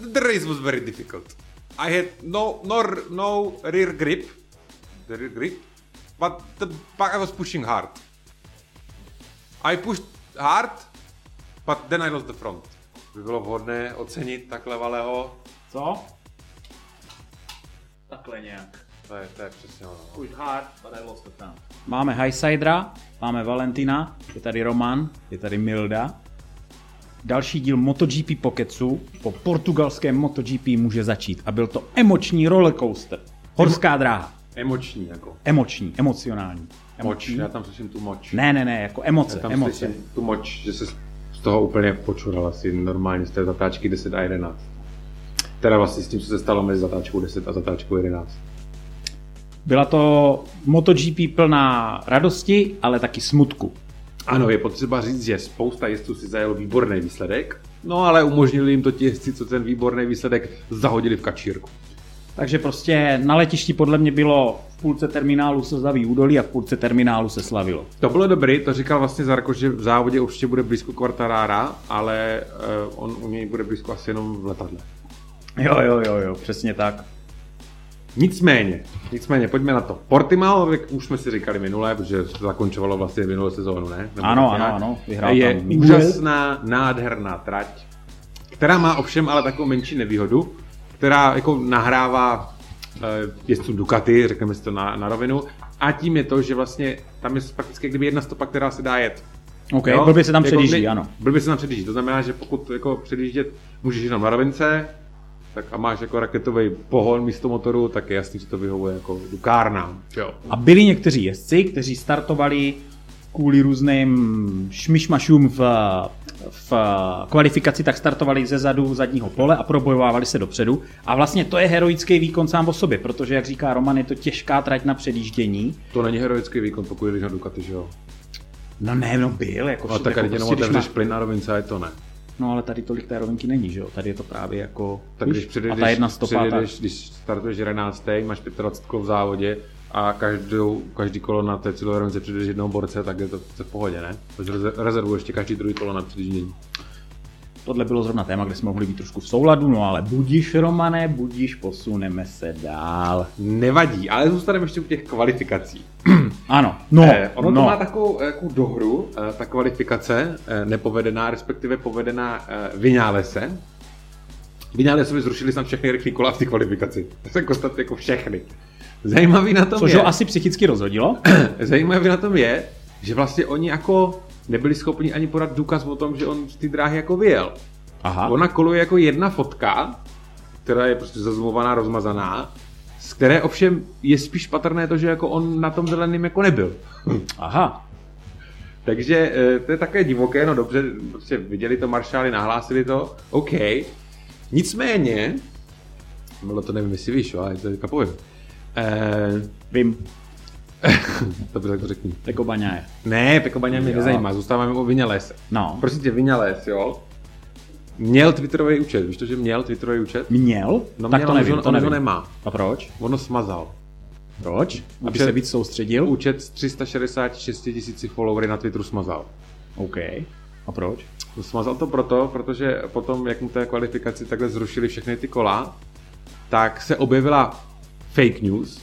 the race was very difficult. I had no no no rear grip, the rear grip, but the I was pushing hard. I pushed hard, but then I lost the front. By bylo vhodné ocenit takhle Valeho. Co? Takhle nějak. To je, to je přesně ono. no. Push hard, but I lost the front. Máme Highsidera, máme Valentina, je tady Roman, je tady Milda. Další díl MotoGP Poketsu po portugalském MotoGP může začít. A byl to emoční rollercoaster. Horská dráha. Emoční jako. Emoční, emocionální. Moč, Emoční? já tam slyším tu moč. Ne, ne, ne, jako emoce, já tam emoce. slyším tu moč, že se z toho úplně počural asi normálně z té zatáčky 10 a 11. Teda vlastně s tím, co se stalo mezi zatáčkou 10 a zatáčkou 11. Byla to MotoGP plná radosti, ale taky smutku. Ano, je potřeba říct, že spousta jezdců si zajel výborný výsledek, no ale umožnili jim to ti jezdci, co ten výborný výsledek zahodili v kačírku. Takže prostě na letišti podle mě bylo v půlce terminálu se zlaví údolí a v půlce terminálu se slavilo. To bylo dobrý, to říkal vlastně Zarko, že v závodě určitě bude blízko Quartarara, ale uh, on u něj bude blízko asi jenom v letadle. Jo, jo, jo, jo, přesně tak. Nicméně, nicméně, pojďme na to. Portimao, jak už jsme si říkali minule, protože zakončovalo vlastně minulou sezónu, ne? Nebo Ano, ano, ano, vyhrál Je tam úžasná, nádherná trať, která má ovšem ale takovou menší nevýhodu, která jako nahrává eh, jezdcům Ducati, řekneme si to na, na rovinu, a tím je to, že vlastně tam je prakticky kdyby jedna stopa, která se dá jet. OK, Jo? blbě se tam Jako předjíždí, ne- ano. Blbě se tam předjíždí, to znamená, že pokud jako předjíždět můžeš jenom na rovince, tak a máš jako raketový pohon místo motoru, tak je jasný, že to vyhovuje jako dukárnám. Jo. A byli někteří jezdci, kteří startovali kvůli různým šmišmašům v, v kvalifikaci, tak startovali ze zadu zadního pole a probojovávali se dopředu. A vlastně to je heroický výkon sám o sobě, protože, jak říká Roman, je to těžká trať na předjíždění. To není heroický výkon, pokud jdeš na Ducati, že jo. No ne, no byl, jako, No tak jako když jenom prostě, když otevřeš má- plyn na rovince, je to ne. No ale tady tolik té rovinky není, že jo? Tady je to právě jako... Tak když a předjedeš, ta jedna stopa, tak... předjedeš když startuješ 11. máš 25 kol v závodě a každou, každý kolo na té cílové rovince předjedeš jednoho borce, tak je to v pohodě, ne? Takže reze- rezervuješ ještě každý druhý kolo na předjíždění. Tohle bylo zrovna téma, kde jsme mohli být trošku v souladu, no ale budíš, Romane, budíš, posuneme se dál. Nevadí, ale zůstaneme ještě u těch kvalifikací. Ano, no, Eh, ono no. to má takovou, takovou dohru, eh, ta kvalifikace, eh, nepovedená, respektive povedená eh, Vinálese. Vinálesovi zrušili snad všechny rychlé kola v té kvalifikaci. To se kostat jako všechny. Zajímavý na tom Což je, ho asi psychicky rozhodilo. zajímavý na tom je, že vlastně oni jako nebyli schopni ani podat důkaz o tom, že on z té dráhy jako vyjel. Aha. Ona koluje jako jedna fotka, která je prostě zazumovaná, rozmazaná, z které ovšem je spíš patrné to, že jako on na tom zeleným jako nebyl. Aha. Takže eh, to je také divoké, no dobře, prostě viděli to maršály, nahlásili to, OK. Nicméně, bylo to nevím, jestli víš, ale to teďka povím. Eh, Vím, dobře, tak to řekni. jako baňaje. Ne, Pekobaně mě nezajímá, zůstáváme u Vinalese. No. Prosím tě, Vinales, jo, měl Twitterový účet, víš to, že měl Twitterový účet? Měl? No tak měl, to nevím, on, to on nevím. ho nemá. A proč? Ono smazal. Proč? Aby Účet- se víc soustředil? Účet s 366 tisíci followery na Twitteru smazal. OK. A proč? Smazal to proto, protože potom, jak mu té kvalifikaci takhle zrušili všechny ty kola, tak se objevila fake news,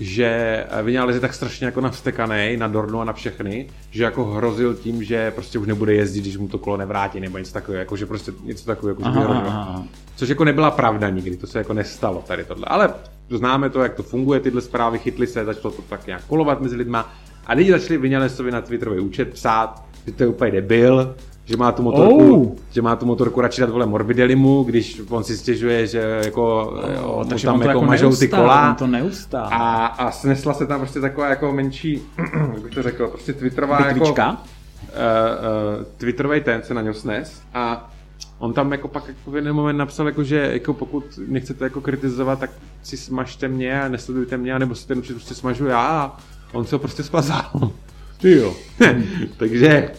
že Vinales je tak strašně jako navstekaný na Dornu a na všechny, že jako hrozil tím, že prostě už nebude jezdit, když mu to kolo nevrátí, nebo něco takového, jako že prostě něco takového, jako aha, aha. Což jako nebyla pravda nikdy, to se jako nestalo tady tohle. Ale známe to, jak to funguje, tyhle zprávy chytly se, začalo to tak nějak kolovat mezi lidma a lidi začali Vinalesovi na Twitterový účet psát, že to je úplně debil, že má tu motorku, Oh. že má tu motorku radši dát vole Morbidelimu, když on si stěžuje, že jako oh, takže tam jako, jako mažou ty neustál, kola. to neustál. A, a snesla se tam prostě taková jako menší, jak bych to řekl, prostě Twitterová jako, Bitvička? uh, uh, Twitterový ten se na něj snes a on tam jako pak jako v jeden moment napsal, jako, že jako pokud mě chcete jako kritizovat, tak si smažte mě a nesledujte mě, nebo si ten prostě smažu já a on se ho prostě smazal. Ty jo. Takže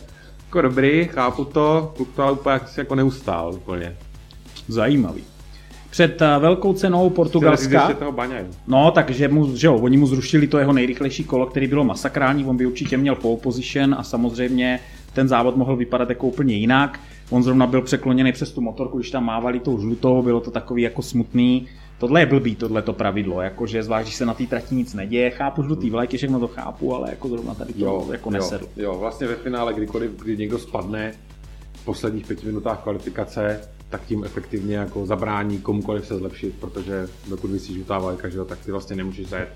jako dobrý, chápu to, kluk to ale úplně asi jako neustál úplně. Zajímavý. Před eh, velkou cenou Portugalska, toho Baňaj. no takže mu, že jo, oni mu zrušili to jeho nejrychlejší kolo, který bylo masakrální, on by určitě měl pole position a samozřejmě ten závod mohl vypadat jako úplně jinak. On zrovna byl překloněný přes tu motorku, když tam mávali tou žlutou, bylo to takový jako smutný. Tohle je blbý, tohle to pravidlo, jakože zvlášť, když se na té trati nic neděje, chápu žlutý vlajky, všechno to chápu, ale jako zrovna tady to jo, jako nesedl. Jo, jo, vlastně ve finále, kdykoliv, kdy někdo spadne v posledních pěti minutách kvalifikace, tak tím efektivně jako zabrání komukoliv se zlepšit, protože dokud vysí žlutá vlajka, že jo, tak ty vlastně nemůžeš zajet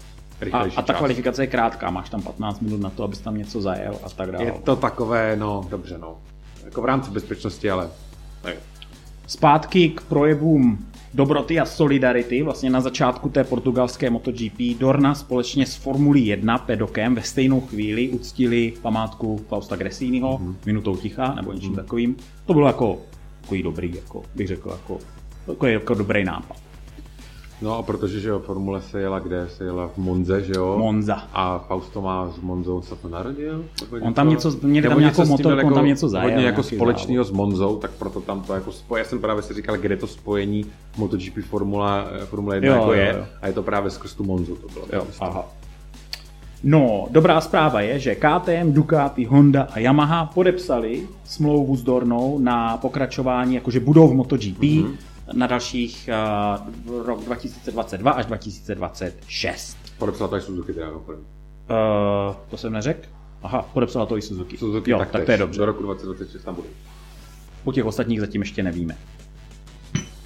a, a ta čas. kvalifikace je krátká, máš tam 15 minut na to, abys tam něco zajel a tak dále. Je to takové, no dobře, no. Jako v rámci bezpečnosti, ale ne. Zpátky k projevům dobroty a solidarity. Vlastně na začátku té portugalské MotoGP Dorna společně s Formulí 1 pedokem ve stejnou chvíli uctili památku Fausta Gresiniho mm-hmm. minutou ticha nebo něčím mm-hmm. takovým. To bylo jako takový dobrý, jako bych řekl, jako, jako, jako dobrý nápad. No a protože, že jo, Formule se jela kde? Se jela v Monze, že jo? Monza. A Fausto má s Monzou se to narodil? On tam něco, někde tam nějakou motorku, jako, on tam něco zajel. Hodně jako společného s Monzou, tak proto tam to jako spoje. Já jsem právě si říkal, kde to spojení MotoGP Formula, eh, Formule 1 jo, jako jo, je. Jo. A je to právě skrz tu Monzu, to bylo. Jo, aha. No, dobrá zpráva je, že KTM, Ducati, Honda a Yamaha podepsali smlouvu s Dornou na pokračování, jakože budou v MotoGP. Mm-hmm na dalších uh, rok 2022 až 2026. Podepsala to i Suzuki teda, uh, To jsem neřekl? Aha, podepsala to i Suzuki. Suzuki jo, tak, tak to je dobře. Do roku 2026 tam bude. U těch ostatních zatím ještě nevíme.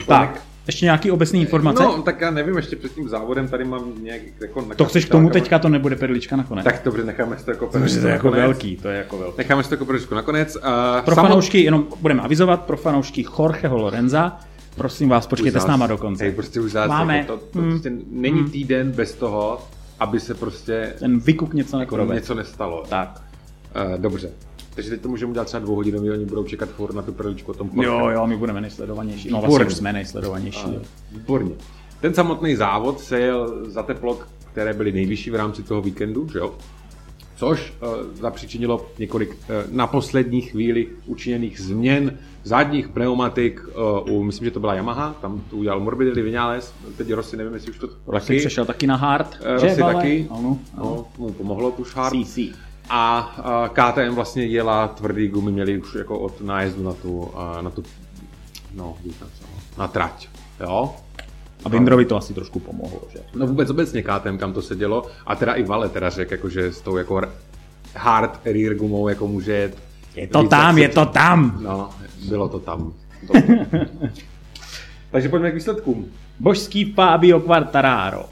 Tak, ještě nějaký obecný informace? No, tak já nevím, ještě před tím závodem tady mám nějak jako... To chceš k tomu teďka, to nebude perlička nakonec. Tak dobře, necháme to jako perličku To je jako velký, to je jako velký. Necháme si to jako perličku nakonec. Uh, pro samot... fanoušky, jenom budeme avizovat, pro fanoušky Jorgeho Lorenza, Prosím vás, počkejte s náma do konce. Hej, prostě už zás, Máme. Jako to, to hmm. prostě není hmm. týden bez toho, aby se prostě... Ten vykuk něco jako něco nestalo. Tak. Uh, dobře. Takže teď to můžeme udělat třeba dvouhodinový, oni budou čekat furt na tu perličku o tom porche. Jo, jo, my budeme nejsledovanější. No vlastně už jsme nejsledovanější. Uh, výborně. Ten samotný závod se jel za teplok, které byly nejvyšší v rámci toho víkendu, že jo? což uh, zapříčinilo několik uh, na poslední chvíli učiněných změn zadních pneumatik uh, u, myslím, že to byla Yamaha, tam to udělal Morbidelli Vinales, teď Rossi, nevím, jestli už to Rossi taky. přešel taky na hard, uh, Rossi taky, ano, ano. No, mu pomohlo tu hard. CC. A uh, KTM vlastně jela tvrdý gumy, měli už jako od nájezdu na tu, uh, na tu, no, na trať, jo. A Bindrovi to asi trošku pomohlo, že? No vůbec obecně KTM, kam to se dělo. A teda i Vale teda řekl, jako, že s tou jako hard rear gumou jako může jet je to tam, je to tam. No, bylo to tam. Takže pojďme k výsledkům. Božský Fabio Quartararo.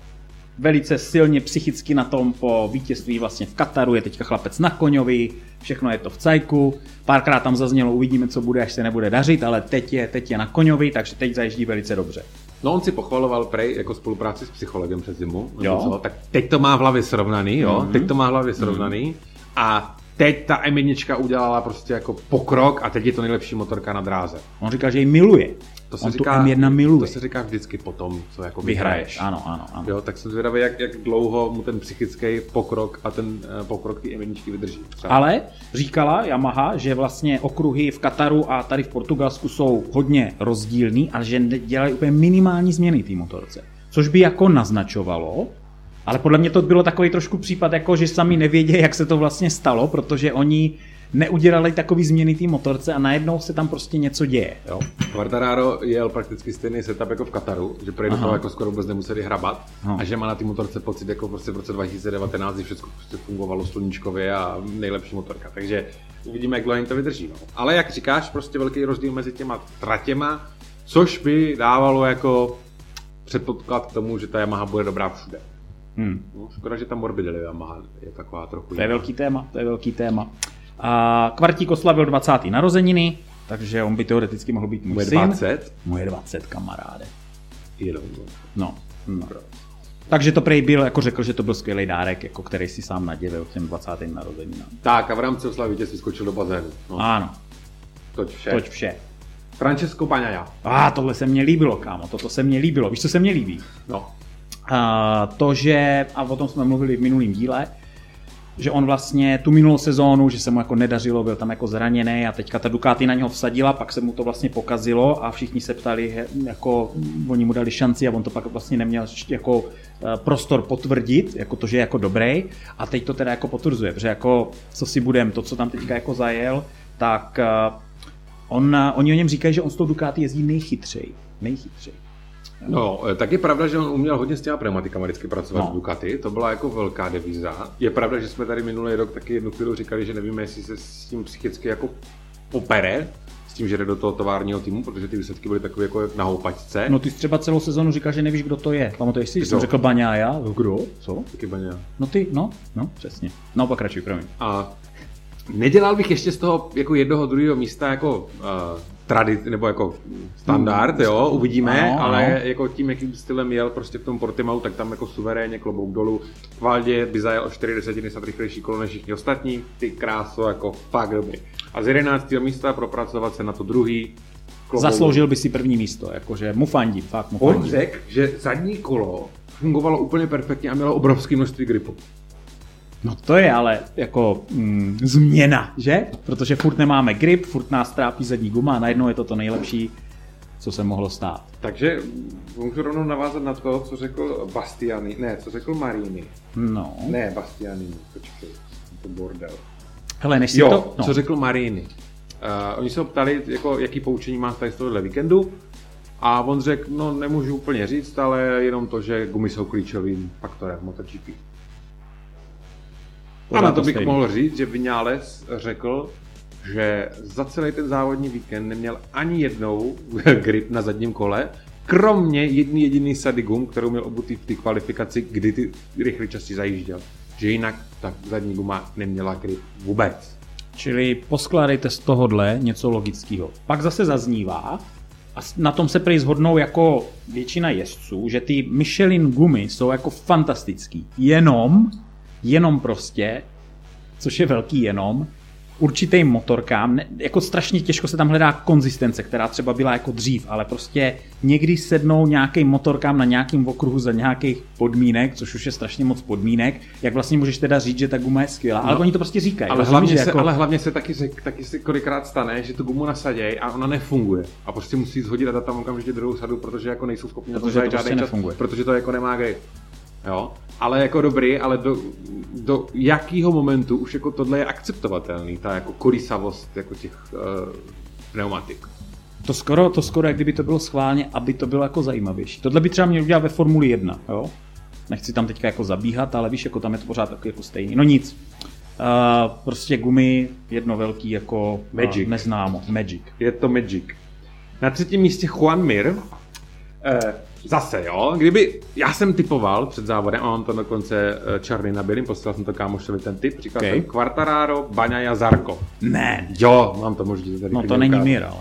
Velice silně psychicky na tom po vítězství vlastně v Kataru, je teďka chlapec na koňovi, všechno je to v cajku, párkrát tam zaznělo, uvidíme, co bude, až se nebude dařit, ale teď je, teď je na koňovi, takže teď zajíždí velice dobře. No on si pochvaloval prej jako spolupráci s psychologem přes zimu, jo. Co? tak teď to má v hlavě srovnaný, jo, mm-hmm. teď to má v hlavě srovnaný mm-hmm. a teď ta M1 udělala prostě jako pokrok a teď je to nejlepší motorka na dráze. On říká, že ji miluje. To se On říká, tu M1 miluje. To se říká vždycky potom, co jako vyhraješ. vyhraješ. Ano, ano, ano. Jo, tak jsem zvědavý, jak, jak dlouho mu ten psychický pokrok a ten uh, pokrok ty M1 vydrží. Třeba. Ale říkala Yamaha, že vlastně okruhy v Kataru a tady v Portugalsku jsou hodně rozdílný a že dělají úplně minimální změny té motorce. Což by jako naznačovalo, ale podle mě to bylo takový trošku případ, jako že sami nevědějí, jak se to vlastně stalo, protože oni neudělali takový změny té motorce a najednou se tam prostě něco děje. Jo? Quartararo jel prakticky stejný setup jako v Kataru, že pro toho jako skoro vůbec nemuseli hrabat Aha. a že má na té motorce pocit jako prostě v roce 2019, kdy všechno prostě fungovalo sluníčkově a nejlepší motorka. Takže uvidíme, jak dlouho to vydrží. No. Ale jak říkáš, prostě velký rozdíl mezi těma tratěma, což by dávalo jako předpoklad k tomu, že ta Yamaha bude dobrá všude. Hmm. No, škoda, že tam Morbidelli Yamaha je taková trochu... To je velký téma, to je velký téma. A Kvartík oslavil 20. narozeniny, takže on by teoreticky mohl být můj Moje syn. 20? Moje 20, kamaráde. Jenom. No. no. Takže to prej byl, jako řekl, že to byl skvělý dárek, jako který si sám nadělil těm 20. narozeninám. Tak a v rámci oslavy tě si skočil do bazénu. No. Ano. Toť vše. Toť vše. Francesco Paňaja. A ah, tohle se mně líbilo, kámo, toto se mně líbilo. Víš, co se mně líbí? No. A to, že, a o tom jsme mluvili v minulém díle, že on vlastně tu minulou sezónu, že se mu jako nedařilo, byl tam jako zraněný a teďka ta Ducati na něho vsadila, pak se mu to vlastně pokazilo a všichni se ptali, jako oni mu dali šanci a on to pak vlastně neměl jako eh, prostor potvrdit, jako to, že je jako dobrý a teď to teda jako potvrzuje, protože jako co si budem, to, co tam teďka jako zajel, tak eh, On, oni o něm říkají, že on s tou Ducati jezdí nejchytřej. Nejchytřej. No, eh, tak je pravda, že on uměl hodně s těma pneumatikama vždycky pracovat No. v Ducati, to byla jako velká devíza. Je pravda, že jsme tady minulý rok taky jednu chvíli říkali, že nevíme, jestli se s tím psychicky jako popere, s tím, že jde do toho továrního týmu, protože ty výsledky byly takové jako na houpačce. No ty jsi třeba celou sezonu říkal, že nevíš, kdo to je. Pamatuješ si, že jsem řekl Baňája? Kdo? Co? Taky baňa. No ty, no, no, přesně. No pokračuj, promiň. A nedělal bych ještě z toho jako jednoho druhého místa jako uh, tradit, nebo jako standard, jo, uvidíme, Ano, ale ano. jako tím, jakým stylem jel prostě v tom Portimau, tak tam jako suverénně klobouk dolů. V Valdě by zajel o 4 desetiny snad rychlejší kolo než všichni ostatní, ty kráso, jako fakt dobrý. A z 11. místa propracovat se na to druhý. klobouk Zasloužil by si první místo, jakože mu fandím, fakt mu On fandím. řekl, že zadní kolo fungovalo úplně perfektně a mělo obrovské množství gripu. No to je ale jako mm, změna, že? Protože furt nemáme grip, furt nás trápí zadní guma a najednou je to to nejlepší, co se mohlo stát. Takže můžu rovnou navázat na to, co řekl Bastiani, ne, co řekl Marini. No. Ne, Bastiani, počkej, to bordel. Hele, než si Jo, to... No. co řekl Marini. Uh, oni se ho ptali, jako, jaký poučení má tady z tohohle víkendu. A on řekl, no nemůžu úplně říct, ale jenom to, že gumy jsou klíčovým faktorem MotoGP. A na to bych stejný. mohl říct, že Vinales řekl, že za celý ten závodní víkend neměl ani jednou grip na zadním kole, kromě jedný jediný sady gum, kterou měl obutý v té kvalifikaci, kdy ty rychlé časti zajížděl. Že jinak ta zadní guma neměla grip vůbec. Čili poskládejte z tohohle něco logického. Pak zase zaznívá, a na tom se prý shodnou jako většina jezdců, že ty Michelin gumy jsou jako fantastický. Jenom, jenom prostě, což je velký jenom, určitým motorkám, ne, jako strašně těžko se tam hledá konzistence, která třeba byla jako dřív, ale prostě někdy sednou nějakým motorkám na nějakým okruhu za nějakých podmínek, což už je strašně moc podmínek, jak vlastně můžeš teda říct, že ta guma je skvělá, ale No. oni to prostě říkají. Ale hlavně, se, jako... ale hlavně se taky, se, taky se kolikrát stane, že tu gumu nasaděj a ona nefunguje. A prostě musí zhodit a dát tam okamžitě druhou sadu, protože jako nejsou schopni na to to prostě žádný čas, nefunguje. protože to jako nemá grip. Jo? Ale jako dobrý, ale do, do jakého momentu už jako tohle je akceptovatelný, ta jako kolísavost jako těch uh, pneumatik. To skoro, to skoro, jak kdyby to bylo schválně, aby to bylo jako zajímavější. Tohle by třeba měl udělat ve Formuli 1, jo? Nechci tam teďka jako zabíhat, ale víš, jako tam je to pořád taky jako stejný. No nic. Uh, prostě gumy, jedno velký jako Magic. Uh, neznámo. Magic. Je to Magic. Na třetím místě Juan Mir. Eh, zase jo, kdyby, já jsem typoval před závodem, a mám to dokonce eh, černý na bílým, poslal jsem to kámošovi ten typ, říkal Okay. jsem Quartararo, Baňaja, Zarko. Ne, Jo, mám to možná tady no to není ukázat. mír, ale.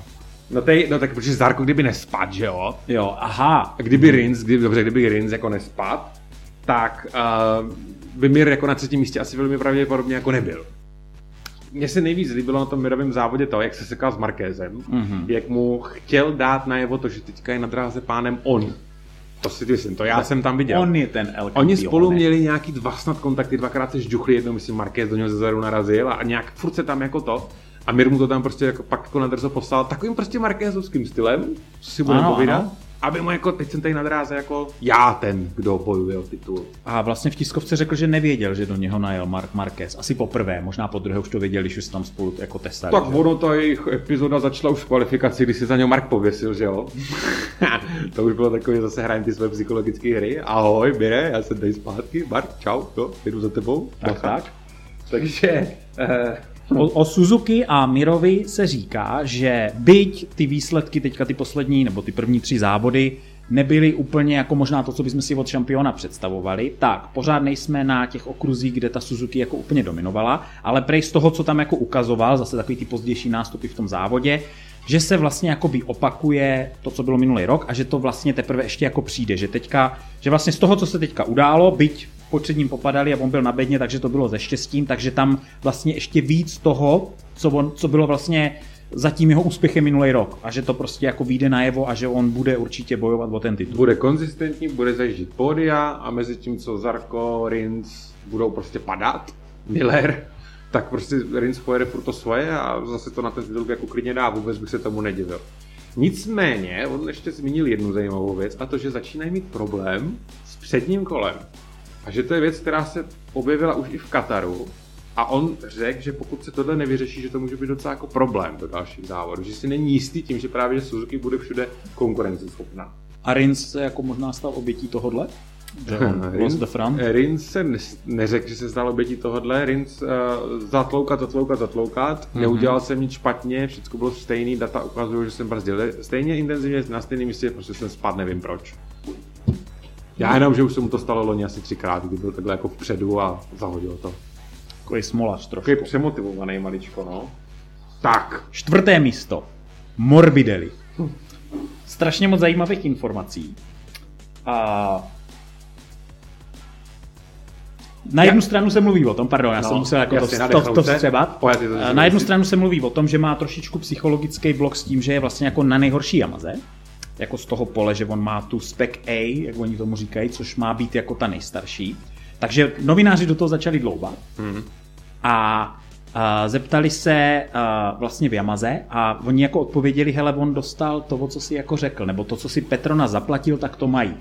No, tej, no tak protože Zarko kdyby nespad, že jo, Jo, aha. kdyby Rins, kdyby, dobře, kdyby Rins jako nespad, tak uh, by Mir jako na třetím místě asi velmi pravděpodobně jako nebyl. Mně se nejvíc líbilo na tom mirovém závodě to, jak se sekal s Markézem, Mhm. jak mu chtěl dát najevo to, že teďka je na dráze pánem on. To si myslím, to já jsem tam viděl. On je ten El Oni spolu měli nějaký dva snad kontakty, dvakrát se žduchli, jednou myslím Marquez do něho zezadu narazil a nějak furt se tam jako to. A Mir mu to tam prostě jako pak jako na drzo poslal takovým prostě Marquezovským stylem, co si budeme povídat. ano. Aby mu jako, teď jsem tady na dráze jako já ten, kdo bojuje o titul. A vlastně v tiskovce řekl, že nevěděl, že do něho najel Mark Marquez. Asi poprvé, možná po druhé už to věděl, když už tam spolu jako testali. Tak že? ono, ta jejich epizoda začala už v kvalifikaci, když si za něho Mark pověsil, že jo? to už bylo takové, zase hrajeme ty své psychologické hry. Ahoj, Bire, já jsem tady zpátky. Mark, čau, jo, jdu za tebou. Tak, Bacha. tak. Takže, eh, O, o Suzuki a Mirovi se říká, že byť ty výsledky teďka ty poslední nebo ty první tři závody nebyly úplně jako možná to, co bychom si od šampiona představovali, tak pořád nejsme na těch okruzích, kde ta Suzuki jako úplně dominovala, ale prej z toho, co tam jako ukazoval, zase takový ty pozdější nástupy v tom závodě, že se vlastně jakoby opakuje to, co bylo minulý rok a že to vlastně teprve ještě jako přijde, že teďka, že vlastně z toho, co se teďka událo, byť před ním popadali a on byl na bedně, takže to bylo ze štěstím, takže tam vlastně ještě víc toho, co, on, co bylo vlastně zatím jeho úspěchem minulý rok a že to prostě jako vyjde najevo a že on bude určitě bojovat o ten titul. bude konzistentní, bude zajíždět pódia a mezi tím, co Zarko, Rins budou prostě padat, Miller, tak prostě Rins pojede furt to svoje a zase to na ten titul jako klidně dá, vůbec bych se tomu nedivil. Nicméně, on ještě zmínil jednu zajímavou věc a to, že začínají mít problém s předním kolem. A že to je věc, která se objevila už i v Kataru, A on řekl, že pokud se tohle nevyřeší, že to může být docela jako problém do dalších závodů, že si není jistý tím, že právě že Suzuki bude všude konkurenceschopná. A Rins se jako možná stal obětí lost the front? Rins se ne, neřekl, že se stal obětí tohohle. Rins uh, zatloukat, zatloukat, zatloukat. Mm-hmm. Neudělal jsem nic špatně, všechno bylo stejný, data ukazují, že jsem brzdil stejně intenzivně na stejném místě, prostě jsem spad, nevím proč. Já jenom, že už se mu to stalo loni asi třikrát, kdy byl takhle jako vpředu a zahodil to. Takový smolař trošku. Takový přemotivovaný maličko, no. Tak. Čtvrté místo. Morbidelli. Strašně moc zajímavých informací. A na jednu stranu se mluví o tom, pardon, já no, jsem musel jako jasně, to, to, to vstřebat. Na jednu stranu se mluví o tom, že má trošičku psychologický blok s tím, že je vlastně jako na nejhorší Yamaze jako z toho pole, že on má tu spec A, jak oni tomu říkají, což má být jako ta nejstarší. Takže novináři do toho začali dloubat mm. a a zeptali se a, vlastně v Yamaze a oni jako odpověděli, hele, on dostal to, co si jako řekl, nebo to, co si Petrona zaplatil, tak to mají.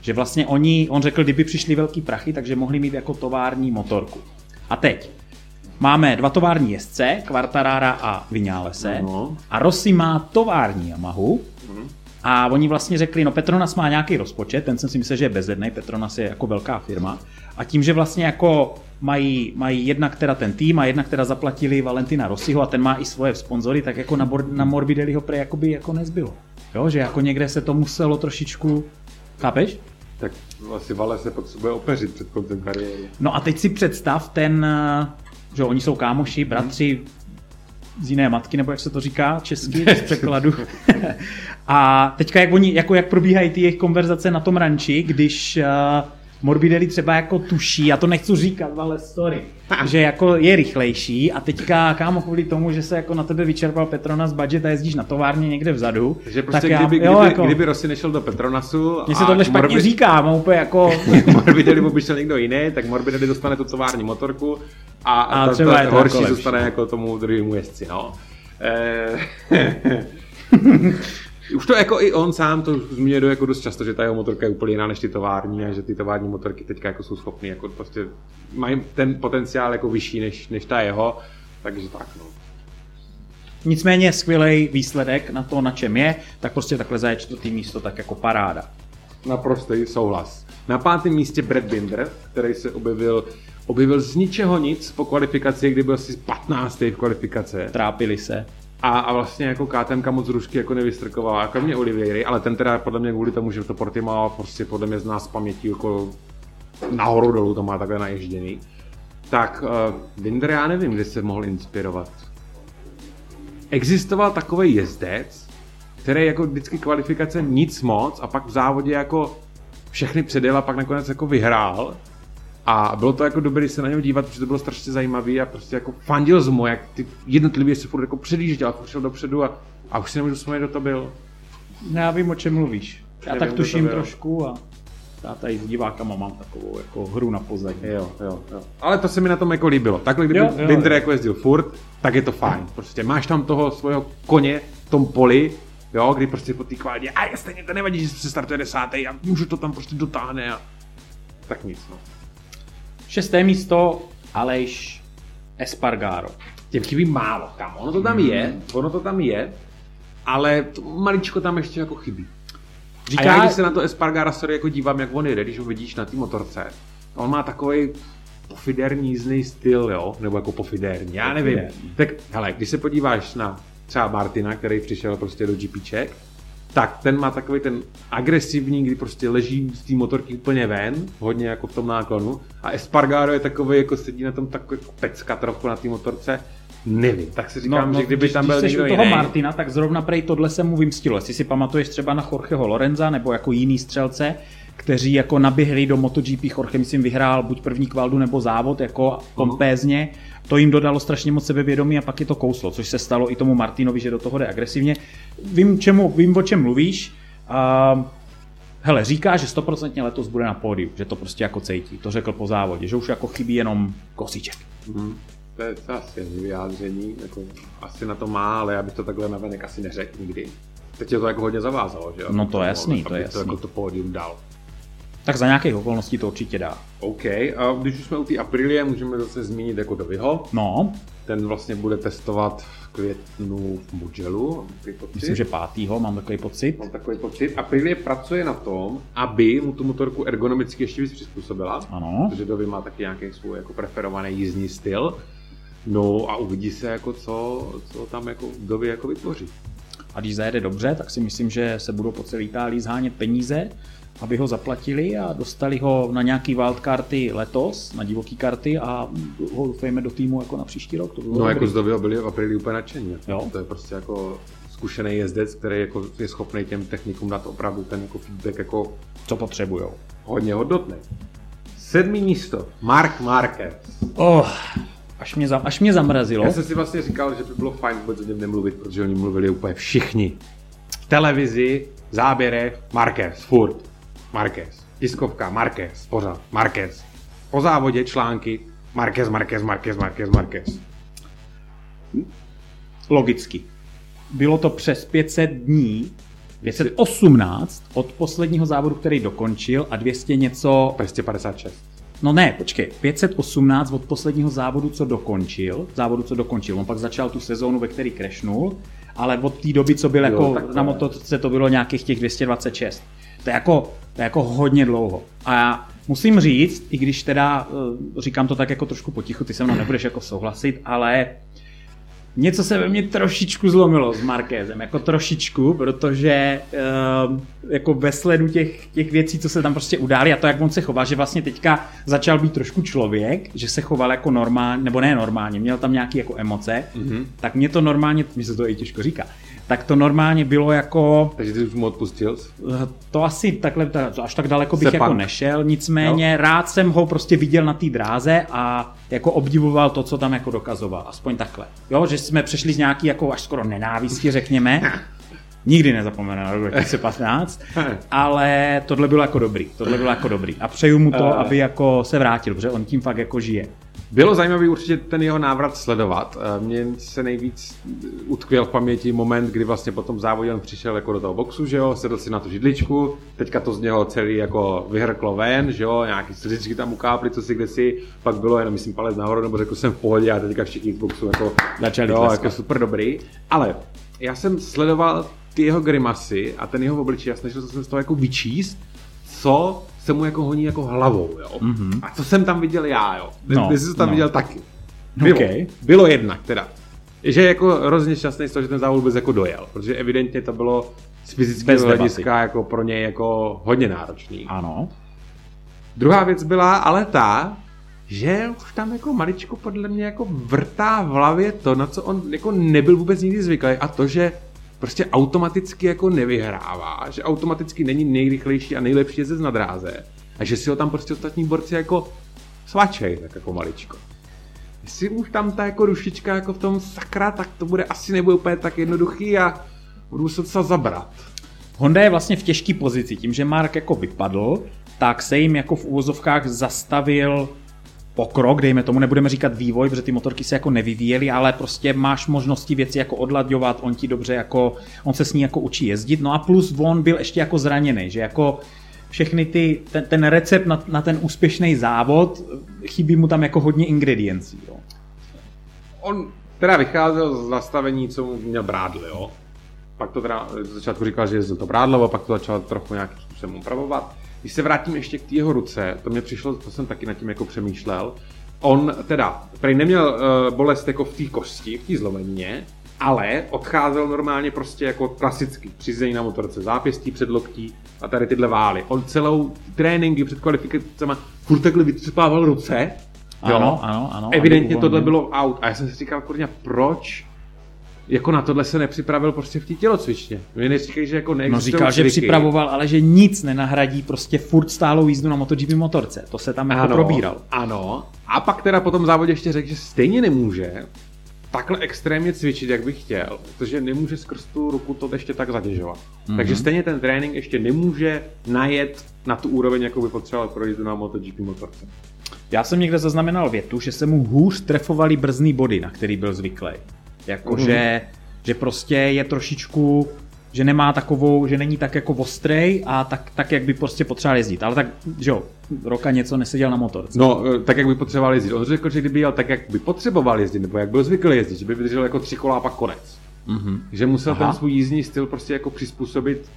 Že vlastně oni, on řekl, kdyby přišli velký prachy, takže mohli mít jako tovární motorku. A teď, máme dva tovární jezdce, Quartarara a Vinálese, no. a Rossi má tovární Yamahu, mm. A oni vlastně řekli, no Petronas má nějaký rozpočet, ten jsem si myslel, že je bezedný, Petronas je jako velká firma. A tím, že vlastně jako mají, mají jednak teda ten tým a jednak teda zaplatili Valentina Rossiho a ten má i svoje sponzory, tak jako na, na Morbidelliho pre jakoby jako nezbylo. Jo, že jako někde se to muselo trošičku, chápeš? Tak asi Vale se potřebuje opeřit před koncem kariéry. No a teď si představ ten, že oni jsou kámoši, bratři, z jiné matky, nebo jak se to říká česky, z překladu. a teďka jak, oni, jako jak probíhají ty jejich konverzace na tom ranči, když uh, Morbidelli třeba jako tuší, já to nechci říkat, ale story, že jako je rychlejší a teďka kámo kvůli tomu, že se jako na tebe vyčerpal Petronas budget a jezdíš na továrně někde vzadu. Že prostě tak kdyby, já, jo, kdyby, jako, kdyby Rossi nešel do Petronasu Mně se tohle špatně Morbid... říká, mám úplně jako... Morbidelli by šel někdo jiný, tak Morbidelli dostane tu tovární motorku a, a, ta, ta, ta horší zůstane jako tomu druhému jezdci, no. Eh, už to jako i on sám to zmiňuje jako dost často, že ta jeho motorka je úplně jiná než ty tovární a že ty tovární motorky teďka jako jsou schopný, jako prostě mají ten potenciál jako vyšší než, než ta jeho, takže tak no. Nicméně skvělý výsledek na to, na čem je, tak prostě takhle za čtvrtý místo, tak jako paráda. Naprostý souhlas. Na pátém místě Brad Binder, který se objevil objevil z ničeho nic po kvalifikaci, kdy byl asi 15. v kvalifikace. Trápili se. A, a vlastně jako KTM moc rušky jako nevystrkovala, jako mě Oliviery, ale ten teda podle mě kvůli tomu, že to Portimao prostě podle mě zná z paměti jako nahoru dolů to má takhle naježděný. Tak uh, Binder já nevím, kde se mohl inspirovat. Existoval takový jezdec, který jako vždycky kvalifikace nic moc a pak v závodě jako všechny předjel a pak nakonec jako vyhrál a bylo to jako dobré se na něj dívat, protože to bylo strašně zajímavé a prostě jako fandil z mu, jak ty jednotlivě se furt jako předjížděl, furt šel dopředu a, a už si nemůžu vzpomenout, kdo to byl. No, já vím, o čem mluvíš. Já Nevím, tak tuším trošku a já tady s divákama mám takovou jako hru na pozadí. Jo, jo, jo. Ale to se mi na tom jako líbilo. Takhle, kdyby Binder jako jezdil furt, tak je to fajn. Prostě máš tam toho svého koně v tom poli, jo, kdy prostě po té kvalitě, a stejně to nevadí, že se startuje desátý a můžu to tam prostě dotáhne a tak nic, no. Šesté místo Aleš Espargaro. Těm chybí málo, kam. Ono to tam hmm. je, ono to tam je, ale to maličko tam ještě jako chybí. Říká, a já, když se na to Espargara sorry, jako dívám, jak on jde, když ho vidíš na té motorce, on má takový pofiderní jízdný styl, jo, nebo jako pofiderní, já nevím. Tak hele, když se podíváš na třeba Martina, který přišel prostě do GPček, tak ten má takový ten agresivní, kdy prostě leží z té motorky úplně ven, hodně jako v tom náklonu. A Espargaro je takový, jako sedí na tom takový jako pecka trochu na té motorce. Nevím, tak si říkám, no, no, že kdyby když, tam byl když někdo toho jiný... Martina, tak zrovna prej tohle se mu vymstilo. Jestli si pamatuješ třeba na Jorgeho Lorenza nebo jako jiný střelce, kteří jako naběhli do MotoGP, Jorge myslím vyhrál buď první kvaldu nebo závod jako pompézně to jim dodalo strašně moc sebevědomí a pak je to kouslo, což se stalo i tomu Martinovi, že do toho jde agresivně. Vím, čemu, vím o čem mluvíš. Uh, hele, říká, že stoprocentně letos bude na pódiu, že to prostě jako cítí. To řekl po závodě, že už jako chybí jenom kosíček. Mm. To je asi vyjádření, jako asi na to má, ale já bych to takhle navenek asi neřekl nikdy. Teď je to jako hodně zavázalo, že jo? No to je jasný, to je jasný. To jako to pódium dal. Tak za nějakých okolností to určitě dá. OK, a když už jsme u té Aprilie, můžeme zase zmínit jako Dovyho. No, Ten vlastně bude testovat v květnu v Mugellu. myslím, že pátýho, mám takový pocit. Mám takový pocit. Aprilie pracuje na tom, aby mu tu motorku ergonomicky ještě víc přizpůsobila. Ano. Protože Dovy má taky nějaký svůj jako preferovaný jízdní styl. No a uvidí se, jako co, co tam jako Dovy jako vytvoří. A když zajede dobře, tak si myslím, že se budou po celé Itálii zhánět peníze, aby ho zaplatili a dostali ho na nějaký wildcardy letos, na divoký karty a ho doufejme do týmu jako na příští rok. To bylo No dobrý. jako z Dovyho byli v Aprilii úplně nadšení. Jo. To je prostě jako zkušený jezdec, který jako je schopný těm technikům dát opravdu ten jako feedback jako Co potřebujou. hodně hodnotný. Sedmý místo, Mark Marquez. Oh, až mě, za, až mě zamrazilo. Já jsem si vlastně říkal, že by bylo fajn vůbec o něm nemluvit, protože o něm mluvili úplně všichni. V televizi, záběrech, Marquez, furt. Marquez. Tiskovka, Marquez, pořád, Marquez. Po závodě články, Marquez, Marquez, Marquez, Marquez, Marquez. Logicky. Bylo to přes 500 dní, 518 od posledního závodu, který dokončil a 200 něco 256. No ne, počkej, 518 od posledního závodu, co dokončil, závodu, co dokončil, on pak začal tu sezónu, ve který crashnul, ale od té doby, co byl Jo, jako na motorce, to bylo nějakých těch 226. To je jako, jako hodně dlouho. A já musím říct, i když teda eh, říkám to tak jako trošku potichu, ty se mnou nebudeš jako souhlasit, ale něco se ve mně trošičku zlomilo s Markézem, jako trošičku, protože uh, jako ve sledu těch, těch věcí, co se tam prostě udály a to, jak on se chová, že vlastně teďka začal být trošku člověk, že se choval jako normálně, nebo ne normálně, měl tam nějaké jako emoce, mm-hmm. tak mě to normálně, mi se to i těžko říká, tak to normálně bylo jako, Takže ty už mu odpustil? eh, to asi takhle, ta- až tak daleko bych Se jako punk. nešel, nicméně jo. rád jsem ho prostě viděl na té dráze a jako obdivoval to, co tam jako dokazoval, aspoň takhle. Jo, že jsme přešli z nějaký jako až skoro nenávisti, řekněme, nikdy nezapomenu na rok 2015, ale tohle bylo jako dobrý, tohle bylo jako dobrý a přeju mu to, aby jako se vrátil, protože on tím fakt jako žije. Bylo zajímavý určitě ten jeho návrat sledovat. Eh, Mně se nejvíc utkvěl v paměti moment, kdy vlastně po tom závodě on přišel jako do toho boxu, že jo, sedl si na tu židličku, teďka to z něho celý jako vyhrklo ven, že jo, nějaký slzičky tam ukápli, co si kde si, pak bylo jenom, myslím, palec nahoru, nebo řekl jsem v pohodě a teďka všichni z boxu jako Začali jo, jako super dobrý. Ale já jsem sledoval ty jeho grimasy a ten jeho obličej a snažil jsem se z toho jako vyčíst, co se mu jako honí jako hlavou, jo. Mm-hmm. A co jsem tam viděl já, jo. No, No, Ty jsi to tam no. viděl taky. Bylo, Okay. bylo jednak teda. Že je jako hrozně šťastný z toho, že ten závod vůbec jako dojel, protože evidentně to bylo z fyzického hlediska jako pro něj jako hodně náročný. Ano. Druhá věc byla ale ta, že už tam jako maličko podle mě jako vrtá v hlavě to, na co on jako nebyl vůbec nikdy zvyklý a to, že prostě automaticky jako nevyhrává, že automaticky není nejrychlejší a nejlepší jezdec na dráze a že si ho tam prostě ostatní borci jako svačej tak jako maličko. Jestli už tam ta jako dušička jako v tom sakra, tak to bude asi nebude úplně tak jednoduchý a budu se docela zabrat. Honda je vlastně v těžké pozici. Tím, že Mark jako vypadl, tak se jim jako v úvozovkách zastavil pokrok, dejme tomu, nebudeme říkat vývoj, protože ty motorky se jako nevyvíjely, ale prostě máš možnosti věci jako odlaďovat, on ti dobře jako, on se s ní jako učí jezdit, no a plus on byl ještě jako zraněný, že jako všechny ty, ten, ten recept na, na ten úspěšný závod, chybí mu tam jako hodně ingrediencí, jo. On teda vycházel z nastavení, co mu měl brádl, jo. Pak to teda začátku říkal, že jezdil to brádlovo, pak to začal trochu nějakým způsobem upravovat. Když se vrátím ještě k té jeho ruce, to mě přišlo, to jsem taky nad tím jako přemýšlel. On teda, prej neměl uh, bolest jako v té kosti, v té zlomenině, ale odcházel normálně prostě jako klasicky přizení na motorce, zápěstí, předloktí a tady tyhle vály. On celou tréninky před kvalifikacemi furt takhle vytřepával ruce. jo. Ano, ano, ano. Evidentně tohle bylo out. A já jsem si říkal, kurňa, proč jako na tohle se nepřipravil prostě v té tělocvičně. Mě neříkají, že jako No říkal, že připravoval, ale že nic nenahradí prostě furt stálou jízdu na MotoGP motorce. To se tam jako ano, probíral. Ano. A pak teda po tom závodě ještě řekl, že stejně nemůže takhle extrémně cvičit, jak by chtěl, protože nemůže skrz tu ruku to ještě tak zatěžovat. Mhm. Mm-hmm. Takže stejně ten trénink ještě nemůže najet na tu úroveň, jakou by potřeboval pro jízdu na MotoGP motorce. Já jsem někde zaznamenal větu, že se mu hůř trefovaly brzdný body, na který byl zvyklý. Jakože, Mhm. že prostě je trošičku že nemá takovou, že není tak jako ostrej a tak, tak jak by prostě potřeboval jezdit. Ale tak, že jo, roka něco neseděl na motorce. No, eh, tak jak by potřeboval jezdit. On řekl, že kdyby jel tak, jak by potřeboval jezdit, nebo jak byl zvyklý jezdit, že by vydržel jako tři kola a pak konec. Mm-hmm. Že musel Aha. ten svůj jízdní styl prostě jako přizpůsobit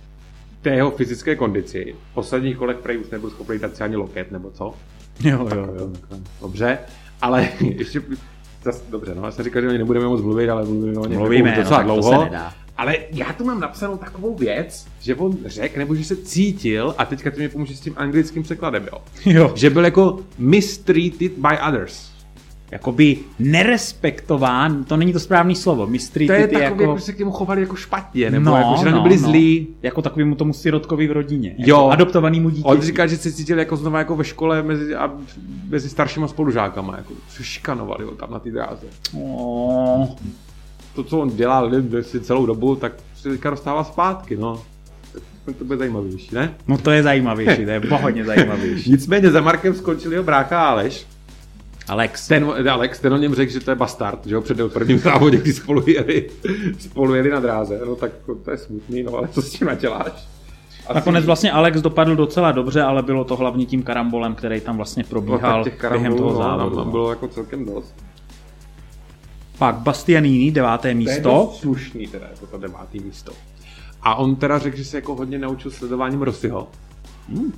té jeho fyzické kondici. V posledních kolech prej už nebyl schopný dát si ani loket, nebo co? Jo, jo, jo. Dobře, ale ještě zas, dobře, no, já jsem říkal, že o něm nebudeme moc mluvit, ale mluvíme o něm Mluvíme, jako no, docela tak to dlouho. se nedá. Ale já tu mám napsanou takovou věc, že on řekl, nebo že se cítil, a teďka ty mi pomůže s tím anglickým překladem, jo. jo. Že byl jako mistreated by others. Jakoby nerespektován, to není to správný slovo, mistry To je ty takový, jako... jako se k němu chovali jako špatně, nebo no, jako, že no, byli no. zlí. Jako takovému tomu sirotkovi v rodině. Jo. Jako adoptovanýmu dítěti. On říká, že se cítil jako znova jako ve škole mezi, a mezi staršíma spolužákama, jako se šikanovali ho tam na té dráze. Oh. To, co on dělal si celou dobu, tak se teďka dostává zpátky, no. To bude zajímavější, ne? No to je zajímavější, to je hodně zajímavější. Nicméně za Markem skončil jeho brácha Aleš. Alex. Ten, Alex, ten o něm řekl, že to je bastard, že ho předel v prvním závodě, kdy spolu jeli, spolu jeli na dráze. No tak to je smutný, no ale co s tím naděláš? Asi- Nakonec vlastně Alex dopadl docela dobře, ale bylo to hlavně tím karambolem, který tam vlastně no, probíhal tak těch během toho no, závodu. tam no. bylo jako celkem dost. Pak Bastianini, deváté To je místo. dost slušný teda, jako to devátý místo. A on teda řekl, že se jako hodně naučil sledováním Rossiho. Hmm.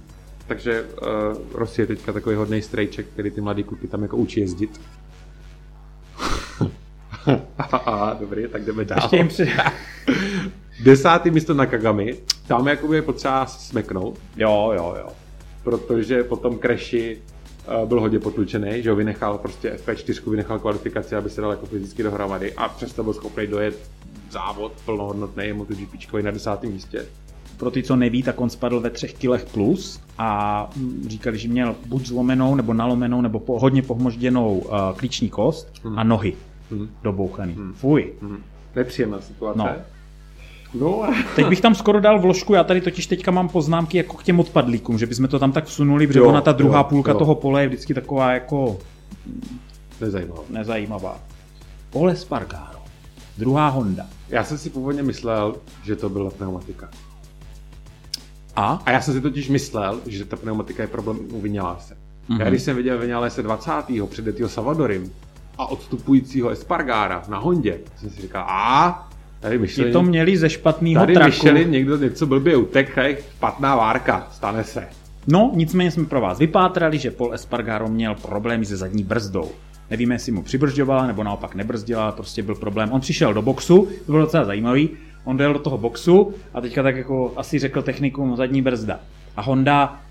Takže uh, Rossi je teďka takový hodný strejček, který ty mladý kluky tam jako učí jezdit. Aha, dobrý, tak jdeme dál. Ještě jim. Desátý místo na Kagami. Tam jakoby je potřeba smeknout, Jo, jo, jo. protože po tom crashi uh, byl hodně potlučený, že ho vynechal prostě FP4, vynechal kvalifikaci, aby se dal jako fyzicky dohromady a přesto byl schopný dojet závod plnohodnotný MotoGP na desátém místě. Pro ty, co neví, tak on spadl ve třech kilech plus a mm, říkali, že měl buď zlomenou, nebo nalomenou, nebo po, hodně pohmožděnou uh, klíční kost a nohy Hmm. dobouchaný. Fuj. Hmm. Nepříjemná situace. No. No. Teď bych tam skoro dal vložku, já tady totiž teďka mám poznámky jako k těm odpadlíkům, že bychom to tam tak vsunuli, protože Jo, ona ta druhá jo, půlka jo. toho pole je vždycky taková jako Nezajímavé. nezajímavá. Pole Spargaro. Druhá Honda. Já jsem si původně myslel, že to byla pneumatika. A? A já jsem si totiž myslel, že ta pneumatika je problém u Vinalese. Mm-hmm. Mhm. Já když jsem viděl Vinalese 20. předetýho Savadorim a odstupujícího Espargára na Hondě, jsem si říkal, a tady Michelin, to měli ze špatného tady traku. Michelin někdo něco blbě utek, hej, špatná várka, stane se. No, nicméně jsme pro vás vypátrali, že Paul Espargaro měl problémy se zadní brzdou. Nevíme, jestli mu přibržďovala nebo naopak nebrzdila, prostě byl problém. On přišel do boxu, to bylo docela zajímavý, on dojel do toho boxu a teďka tak jako asi řekl technikům zadní brzda. A Honda,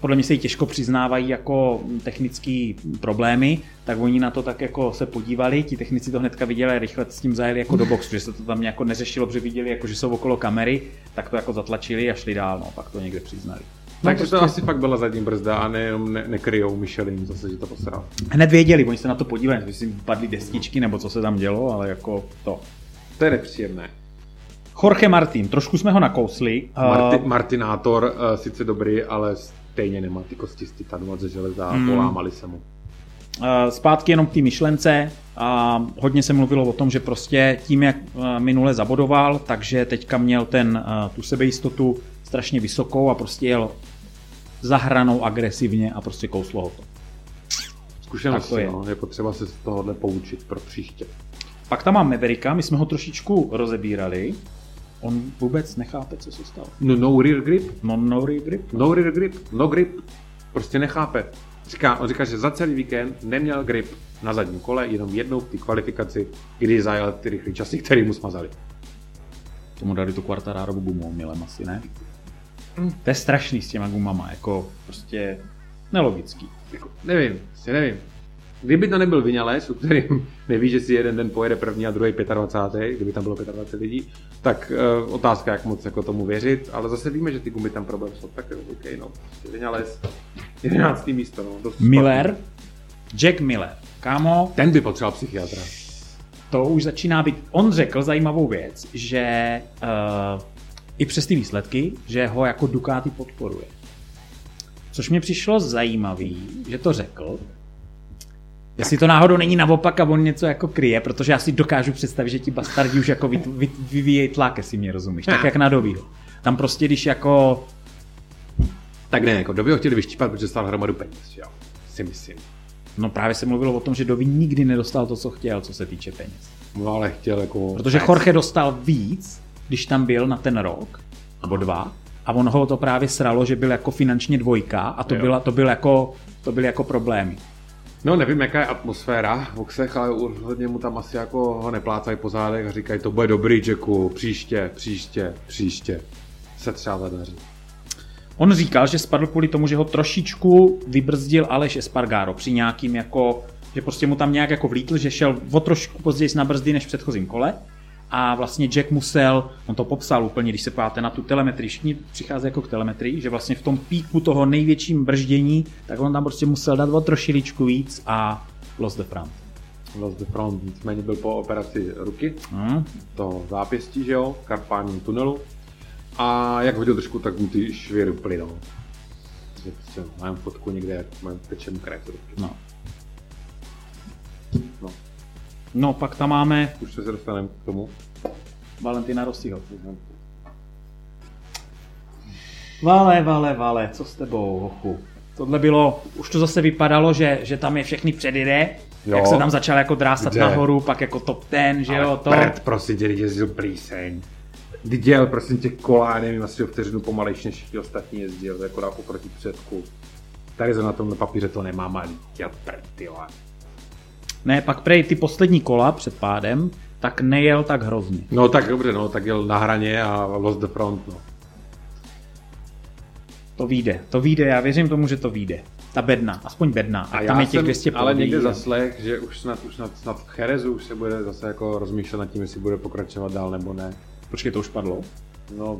podle mě se jí těžko přiznávají jako technické problémy, tak oni na to tak jako se podívali, ti technici to hnedka viděli a rychle s tím zajeli jako do boxu, že se to tam jako neřešilo, protože viděli, jako, že jsou okolo kamery, tak to jako zatlačili a šli dál, no, pak to někde přiznali. No, Takže prostě- to asi fakt byla zadní brzda a nejenom ne, nekryjou Michelin zase, že to posral. Hned věděli, oni se na to podívali, jestli jim padly destičky nebo co se tam dělo, ale jako to. To je nepříjemné. Jorge Martin, trošku jsme ho nakousli. Marti, Uh, Martinátor uh, sice dobrý, ale stejně nemá ty kosti z titanu ze železa a Mm. polámali se mu. uh, zpátky jenom k té myšlence. A hodně se mluvilo o tom, že prostě tím, jak uh, minule zabodoval, takže teďka měl ten, uh, tu sebejistotu strašně vysokou a prostě jel za hranou agresivně a prostě kouslo ho to. Zkušenost to je. No, je potřeba se z tohohle poučit pro příště. Pak tam mám Mavericka, my jsme ho trošičku rozebírali. On vůbec nechápe, co se stalo. No, no rear grip, No, no grip. no rear grip, no grip. Prostě nechápe. Říká, on říká, že za celý víkend neměl grip na zadním kole, jenom jednou v té kvalifikaci, kdy zajel ty rychlé časy, které mu smazali. Tomu dali tu Quartararovu gumu milem asi, ne? To je strašný s těma gumama, jako prostě nelogický. Jako, nevím, si nevím. Kdyby to nebyl Vinales, u kterým neví, že si jeden den pojede první a druhý 25. kdyby tam bylo 25 lidí, tak uh, otázka, jak moc jako tomu věřit, ale zase víme, že ty gumy tam problém jsou, tak jo, OK, no. Vinales, 11. místo, no. Dost Miller, Jack Miller, kámo, Ten by potřeboval psychiatra. to už začíná být, on řekl zajímavou věc, že uh, i přes ty výsledky, že ho jako Ducati podporuje. Což mě přišlo zajímavý, že to řekl, Jestli to náhodou není naopak a on něco jako kryje, protože já si dokážu představit, že ti bastardi už jako vyvíjejí tlak, jestli mě rozumíš. Tak jak na Dobího. Tam prostě, když jako Tak ne, jako doby ho chtěli vyštípat, protože stál hromadu peněz, jo. Si myslím. No právě se mluvilo o tom, že Dovi nikdy nedostal to, co chtěl, co se týče peněz. No ale chtěl jako... Protože Jorge dostal víc, když tam byl na ten rok, nebo dva, a on ho to právě sralo, že byl jako finančně dvojka a to, Jo. byla, to, byl jako, to byly jako problémy. No nevím, jaká je atmosféra v boxech, ale určitě mu tam asi jako ho neplácají po zádech a říkají, to bude dobrý, Jacku, příště, příště, příště. Se třeba zadaří. On říkal, že spadl kvůli tomu, že ho trošičku vybrzdil Aleš Espargaro při nějakým jako, že prostě mu tam nějak jako vlítl, že šel o trošku později na brzdy než v předchozím kole a vlastně Jack musel, on to popsal úplně, když se podíváte na tu telemetrii, všichni přichází jako k telemetrii, že vlastně v tom píku toho největším brždění, tak on tam prostě musel dát o trošiličku víc a lost the front. Lost the front, nicméně byl po operaci ruky, Hmm. to zápěstí, že jo, v karpálním tunelu. A jak hodil trošku, tak mu ty švěry plynou. Prostě mám fotku někde, jak mám teče mu krev ruky. No, no, pak tam máme už se dostaneme k tomu. Valentina Rossiho. Vale, vale, vale, co s tebou, hochu? Tohle bylo, už to zase vypadalo, že, že tam je všechny předjede, Jo. jak se tam začal jako drásat Kde? nahoru, pak jako top ten, že jo, to. Prd, prosím tě, jezdil plíseň. Teď jel, prosím tě, kola, nevím, asi o vteřinu pomalejš, než všichni ostatní jezdil, jako dá oproti předku. Tady na tom papíře to nemám, ale já prd, ty vole. Ne, pak prej ty poslední kola před pádem, tak nejel tak hrozně. No tak dobře, no, tak jel na hraně a lost the front, no. To vyjde, to vyjde, já věřím tomu, že to vyjde. Ta bedna, aspoň bedna, a tam je těch 200 ale podí. někde zaslech, že už snad, už snad, snad v Cherezu už se bude zase jako rozmýšlet nad tím, jestli bude pokračovat dál nebo ne. Počkej, to už padlo? No,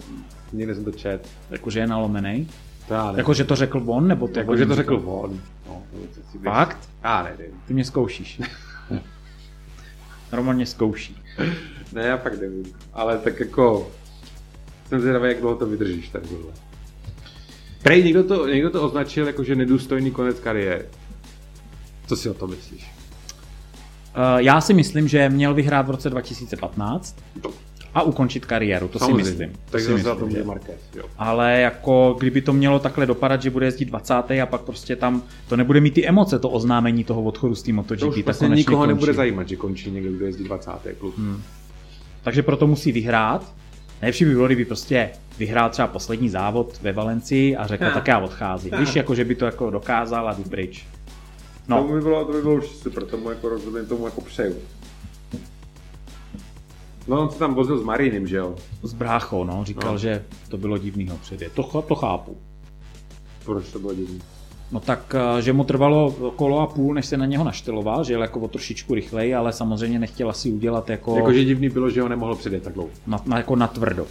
někde jsem to čet. Jakože je nalomenej? To já nevím. Jakože to řekl on, nebo to Jako, že to řekl on. No, běž. Fakt? Já nevím. Ty mě zkoušíš. Mě zkouší. Ne, já fakt nevím. Ale tak jako... Jsem zvědavý, jak dlouho to vydržíš tady tohle. Prej, někdo to, někdo to označil jako, že nedůstojný konec kariéry. Co si o to myslíš? Uh, já si myslím, že měl vyhrát v roce 2015 a ukončit kariéru, to si myslím. To Takže si myslím, tom že- je Marquez, jo. Ale jako kdyby to mělo takhle dopadat, že bude jezdit 20. a pak prostě tam to nebude mít ty emoce, to oznámení toho odchodu z té MotoGP, To už tak vlastně nikoho končí. nebude zajímat, že končí někdo, kdo jezdí 20. klub. Hmm. Takže proto musí vyhrát. Nejlepší by bylo, kdyby prostě vyhrál třeba poslední závod ve Valencii a řekl, tak já odcházím. Víš, jako že by to jako dokázal a jdu pryč. No. No, To by bylo, to by bylo už super, tomu jako rozumím, tomu jako přeju. No on se tam vozil s Marinem, že jo? s bráchou, no, říkal, No. že to bylo divnýho předjet. To, ch- to chápu. Proč to bylo divný? No tak, eh, že mu trvalo kolo a půl, než se na něho našteloval, že jel jako o trošičku rychleji, ale samozřejmě nechtěl asi udělat jako, Jakože divný bylo, že ho nemohl předjet tak dlouho. na, na, jako na tvrdo.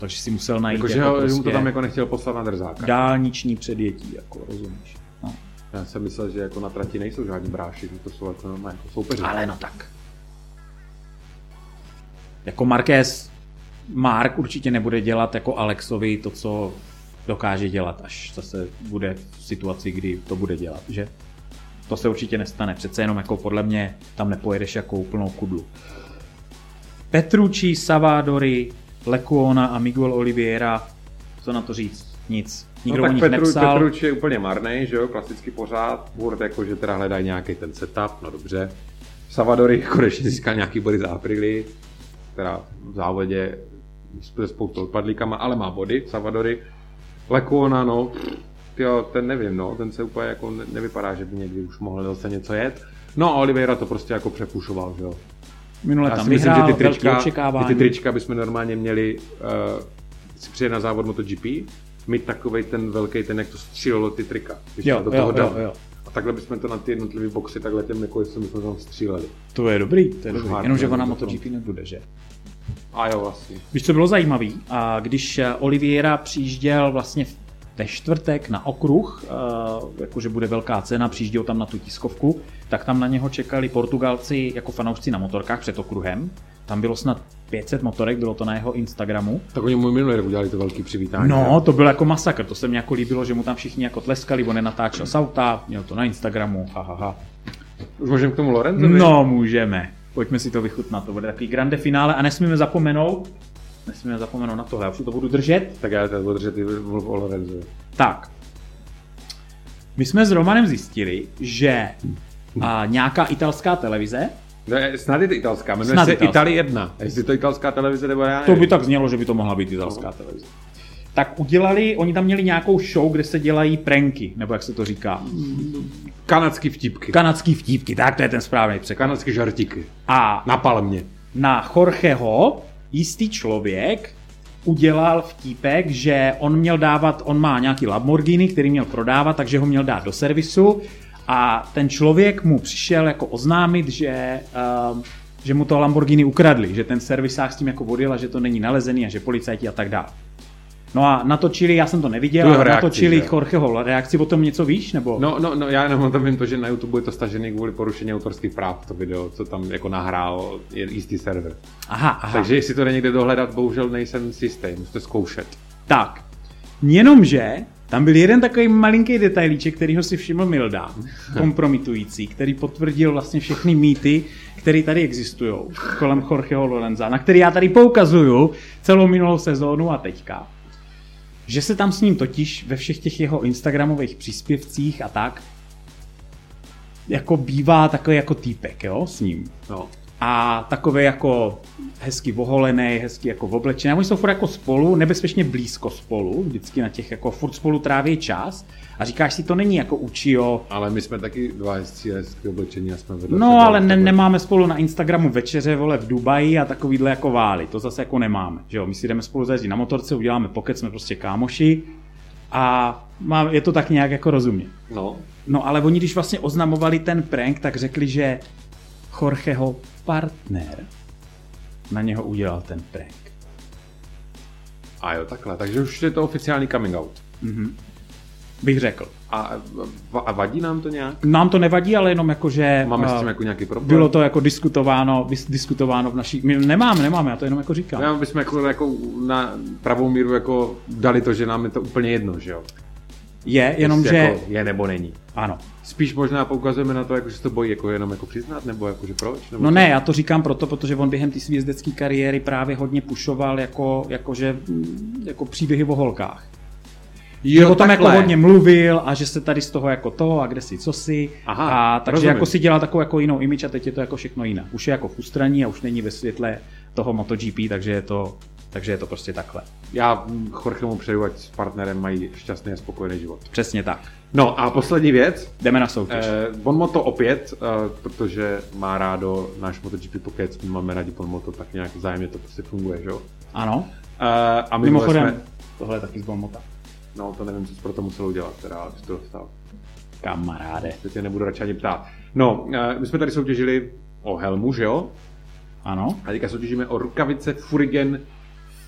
Takže si musel najít Jakože jako ho, že mu to prostě tam jako nechtěl poslat na drzáka. dálniční předjetí, jako rozumíš. No. Já jsem myslel, že jako na trati nejsou žádní bráši, že to jsou jako normálně jako soupeři. Ale no tak. Jako Marquez, Mark určitě nebude dělat jako Alexovi to, co dokáže dělat, až zase bude v situaci, kdy to bude dělat, že? To se určitě nestane, přece jenom jako podle mě tam nepojedeš jako úplnou kudlu. Petrucci, Savadori, Lekuona a Miguel Oliveira, co na to říct? Nic. Nikdo no, o tak nich Petru, nepsal. Petruč je úplně marný, že jo, klasicky pořád, furt jako, že teda hledají nějaký ten setup, no dobře. Savadory konečně získal nějaký body za Aprili, teda v závodě s spoustu odpadlíkama, ale má body, Savadory. Lekuona, no, jo, ten nevím, no, ten se úplně jako ne, nevypadá, že by někdy už mohl zase něco jet. No a Oliveira to prostě jako přepušoval, že jo. Minule Já tam si myslím, vyhrál, že ty trička, ty trička bychom normálně měli uh, si přijet na závod MotoGP, mít takovej ten velký, ten jak to střílelo ty trika. Když Jo, jsme do jo, toho jo, dali. jo. A takhle bychom to na ty jednotlivé boxy takhle těm jako bychom tam stříleli. To je dobrý, to je dobrý. Jenomže ona to MotoGP nebude, že? A jo, vlastně. Víš, co bylo zajímavé? A když eh, Oliviera přijížděl vlastně v- ve čtvrtek na okruh, eh, jakože bude velká cena, přijížděl tam na tu tiskovku, tak tam na něho čekali Portugalci jako fanoušci na motorkách před okruhem. Tam bylo snad 500 motorek, bylo to na jeho Instagramu. Tak oni mu minulý rok udělali to velký přivítání. No, to byl jako masakr, to se mi jako líbilo, že mu tam všichni jako tleskali, on je natáčel z auta, měl to na Instagramu, ha, ha, ha. Už můžeme k tomu Lorenzovi? No, můžeme. Pojďme si to vychutnat, to bude takový grande finále a nesmíme zapomenout, nesmíme zapomenout na tohle, já už to budu držet. Tak já tady budu držet ty mluv o Lorenzovi. Tak, my jsme s Romanem zjistili, že a, nějaká italská televize, No, snad je to italská, jmenuje Snad se italská. Italy 1. Jestli to italská televize, nebo já to nevím. by tak znělo, že by to mohla být italská televize. Tak udělali, oni tam měli nějakou show, kde se dělají pranky, nebo jak se to říká. Kanadský vtipky. Kanadský vtípky, tak to je ten správný překlad. Kanadský žartíky. A Napal mě. na Jorgeho jistý člověk udělal vtípek, že on měl dávat, on má nějaký Lamborghini, který měl prodávat, takže ho měl dát do servisu a ten člověk mu přišel jako oznámit, že, uh, že mu to Lamborghini ukradli, že ten servisák s tím jako odjel a že to není nalezený a že policajti a tak dále. No a natočili, já jsem to neviděl, reakci, natočili že? Jorgeho reakci, o tom něco víš? Nebo? No, no, no, já jenom tam vím to, že na YouTube je to stažený kvůli porušení autorských práv, to video, co tam jako nahrál je jistý server. Aha, aha. Takže jestli to jde někde dohledat, bohužel nejsem si jistý, musíte zkoušet. Tak, jenomže tam byl jeden takový malinký detailíček, kterýho si všiml Milda, kompromitující, který potvrdil vlastně všechny mýty, které tady existují kolem Jorgeho Lorenza, na který já tady poukazuju celou minulou sezónu a teďka. Že se tam s ním totiž ve všech těch jeho instagramových příspěvcích a tak jako bývá takový jako týpek, jo, s ním No. A takový jako hezky oholený, hezky jako oblečený. A oni jsou furt jako spolu, nebezpečně blízko spolu, vždycky na těch jako furt spolu tráví čas. A říkáš si, to není jako Uchio, Ale my jsme taky dva hezcí hezký oblečení a jsme vedle No, sebe, ale ne, nemáme spolu na Instagramu večeře, vole, v Dubaji a takovýhle jako vály. To zase jako nemáme, že jo. My si jdeme spolu zajezdit na motorce, uděláme pokec, jsme prostě kámoši a má, je to tak nějak jako rozumně. No. No ale oni, když vlastně oznamovali ten prank, tak řekli, že Jorgeho partner na něho udělal ten prank. A jo, takhle, takže už je to oficiální coming out. Bych řekl. A, a vadí nám to nějak? Nám to nevadí, ale jenom jako, že Máme s eh, tím jako nějaký problém? bylo to jako diskutováno, dis- diskutováno v naší... My nemáme, nemáme, já to jenom jako říkám. Já bychom jako, jako na pravou míru jako dali to, že nám je to úplně jedno, že jo? Je, jenom Jestli že... Jako je nebo není. Ano. Spíš možná poukazujeme na to, jako, že se to bojí jako jenom jako přiznat, nebo jako, že proč? Nebo No ne, já to říkám proto, protože on během té své jezdecké kariéry právě hodně pušoval jako, jako, že, jako příběhy o holkách. jo, že o tom jako hodně mluvil a že se tady z toho jako to a kde si co si. Aha, a takže rozumím. jako si dělal takovou jako jinou image a teď je to jako všechno jinak. Už je jako v ústraní a už není ve světle toho MotoGP, takže je to, takže je to prostě takhle. Já Jorgemu přeju, ať s partnerem mají šťastný a spokojený život. Přesně tak. No a poslední věc. Jdeme na soutěž. Eh, Bonmoto opět, eh, protože má rádo náš MotoGP Pocket, my máme rádi Bonmoto, tak nějak vzájemně to prostě funguje, že jo? Ano. Eh, a my Mimochodem, jsme... tohle je taky z Bonmota. No, to nevím, co jsi pro to musel udělat, teda, abys to dostal. Kamaráde. Se tě nebudu radši ani ptát. No, eh, my jsme tady soutěžili o helmu, že jo? Ano. A teďka soutěžíme o rukavice Furigen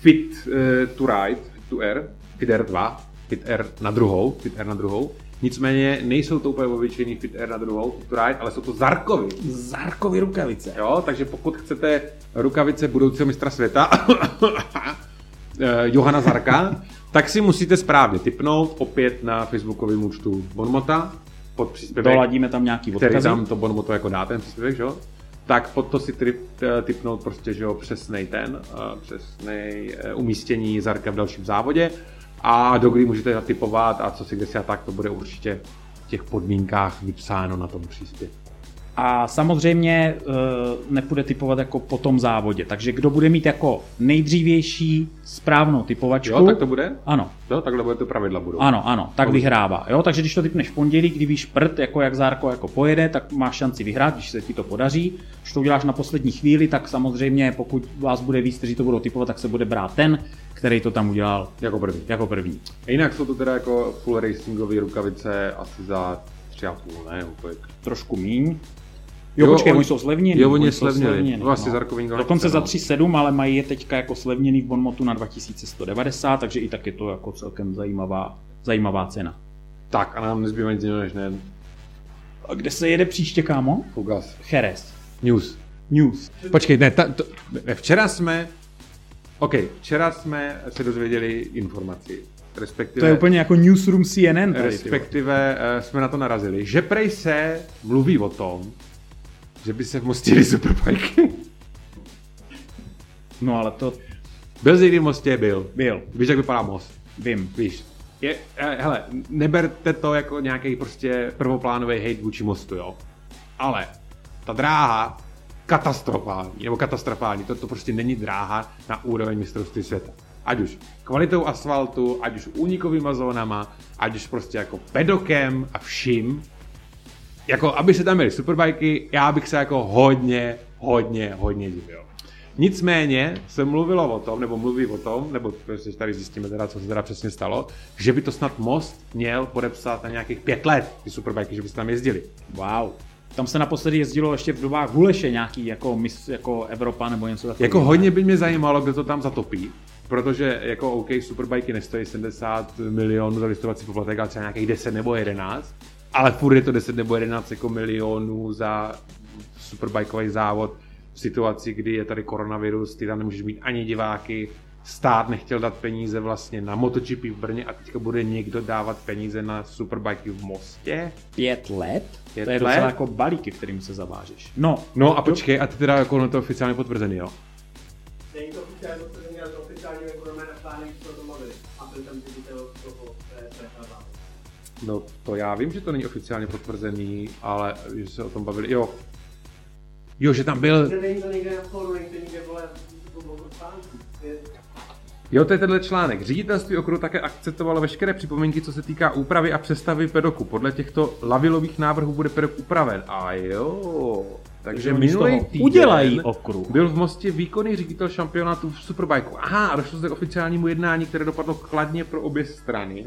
Fit uh, to Ride, Fit to Air, Fit Air 2, Fit Air na druhou, Fit Air na druhou. Nicméně nejsou to úplně obyčejný Fit Air na druhou, Fit to Ride, ale jsou to Zarkovy. Zarkovy rukavice. Jo, takže pokud chcete rukavice budoucího mistra světa, eh, Johana Zarka, tak si musíte správně typnout opět na facebookovém účtu Bonmota pod příspěvek Doladíme tam nějaký který odkazy. tam to Bonmoto jako dá ten příspěvek, že jo? Tak pod to si eh, typnout prostě, že jo, přesnej ten, eh, přesnej eh, umístění Zarka v dalším závodě a do kdy můžete natypovat a co si kde si a tak, to bude určitě v těch podmínkách vypsáno na tom příspěvku. A samozřejmě e, nepůjde typovat jako po tom závodě. Takže kdo bude mít jako nejdřívější správnou typovačku, Jo, tak to bude? ano, Jo, takhle bude to pravidla budou. ano, ano, tak Dobře. vyhrává. Jo? Takže když to typneš v pondělí, kdy víš prd, jako jak Zárko jako pojede, tak máš šanci vyhrát, když se ti to podaří. Když to uděláš na poslední chvíli, tak samozřejmě pokud vás bude víc, kteří to budou typovat, tak se bude brát ten, který to tam udělal Jako první. jako první. A jinak jsou to teda jako full racingové rukavice asi za 3,5, ne? Úplně. Trošku míň. Jo, Jo, počkej, oni- oni jsou zlevněný. jo, oni jsou slevněli. zlevněný, Vlastně Zarkový to Dokonce za no. 3,7, ale mají je teďka jako slevněný v Bonmotu na 2190, takže i tak je to jako celkem zajímavá, zajímavá cena. Tak a nám nezbývá nic jiného než ne A kde se jede příště, kámo? Fugas. Jerez. News. News. Počkej, ne, ta, to, ne, včera jsme, OK, včera jsme se dozvěděli informaci, respektive, To je úplně jako newsroom CNN tady, respektive uh, jsme na to narazili, že prej se mluví o tom, že by se v Mostě jeli superbajky. No ale to Byl jsi někdy v Mostě? Byl. byl, Víš, jak vypadá most? vím. Víš, je, eh, hele, neberte to jako nějaký prostě prvoplánový hate vůči mostu, jo. Ale ta dráha katastrofální, nebo katastrofální, to, to prostě není dráha na úroveň mistrovství světa. Ať už kvalitou asfaltu, ať už únikovými zónama, ať už prostě jako pedokem a vším. Jako, aby se tam měli superbajky, já bych se jako hodně, hodně, hodně divil. Nicméně se mluvilo o tom, nebo mluví o tom, nebo prostě tady zjistíme teda, co se teda přesně stalo, že by to snad Most měl podepsat na nějakých pět let, ty superbajky, že by se tam jezdili. Wow. Tam se naposledy jezdilo ještě v dobách Huleše nějaký jako, mis, jako Evropa nebo něco takového. Jako hodně by mě zajímalo, kdo to tam zatopí, protože jako OK, superbajky nestojí 70 milionů za listovací poplatek, ale třeba nějakých 10 nebo 11, ale furt je to 10 nebo 11 jako milionů za superbajkový závod v situaci, kdy je tady koronavirus, ty tam nemůžeš mít ani diváky, stát nechtěl dát peníze vlastně na MotoGP v Brně a teďka bude někdo dávat peníze na superbajky v Mostě. Pět let? Pět to je let? docela jako balíky, kterým se zavážeš. No, No a počkej, a ty teda jako ono to oficiálně potvrzený, jo? Není to oficiálně potvrzený, No to já vím, že to není oficiálně potvrzený, ale že se o tom bavili, jo. Jo, že tam byl, jo, to je tenhle článek. Ředitelství okruhu také akceptovalo veškeré připomínky, co se týká úpravy a přestavy pedoku. Podle těchto lavilových návrhů bude pedok upraven. A jo, takže minulý týden udělají okruh. byl v Mostě výkonný ředitel šampionátu v Superbajku. Aha, a došlo se k oficiálnímu jednání, které dopadlo kladně pro obě strany.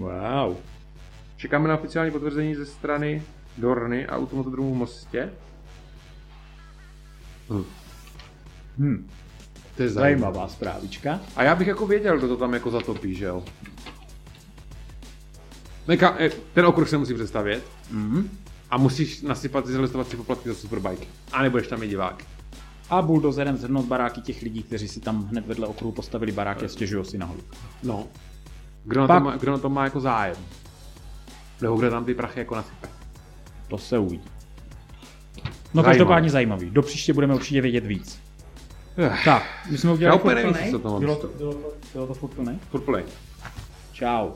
Wow. Čekáme na oficiální potvrzení ze strany Dorny a Automotodromu v Mostě. Hm. Hm. To je. Zajímavá zprávička. A já bych jako věděl, kdo to tam jako zatopí, že jo? Neka, eh, ten okruh se musí představit Mhm. a musíš nasypat ty zalistovací poplatky za superbike. A nebudeš tam mít divák. A buldozerem zhrnout baráky těch lidí, kteří si tam hned vedle okruhu postavili baráky a stěžují si na hluk. No. Kdo na, Pak- tom má, kdo na tom má jako zájem? Nebo kdo tam ty prachy jako nasype? To se uvidí. No Zajímavé. každopádně zajímavý. Do příště budeme určitě vědět víc. Ech, Tak, my jsme udělali Já úplně furt nevím, plnej. co to bylo to, bylo to, bylo to furt plnej? Furt play. Čau.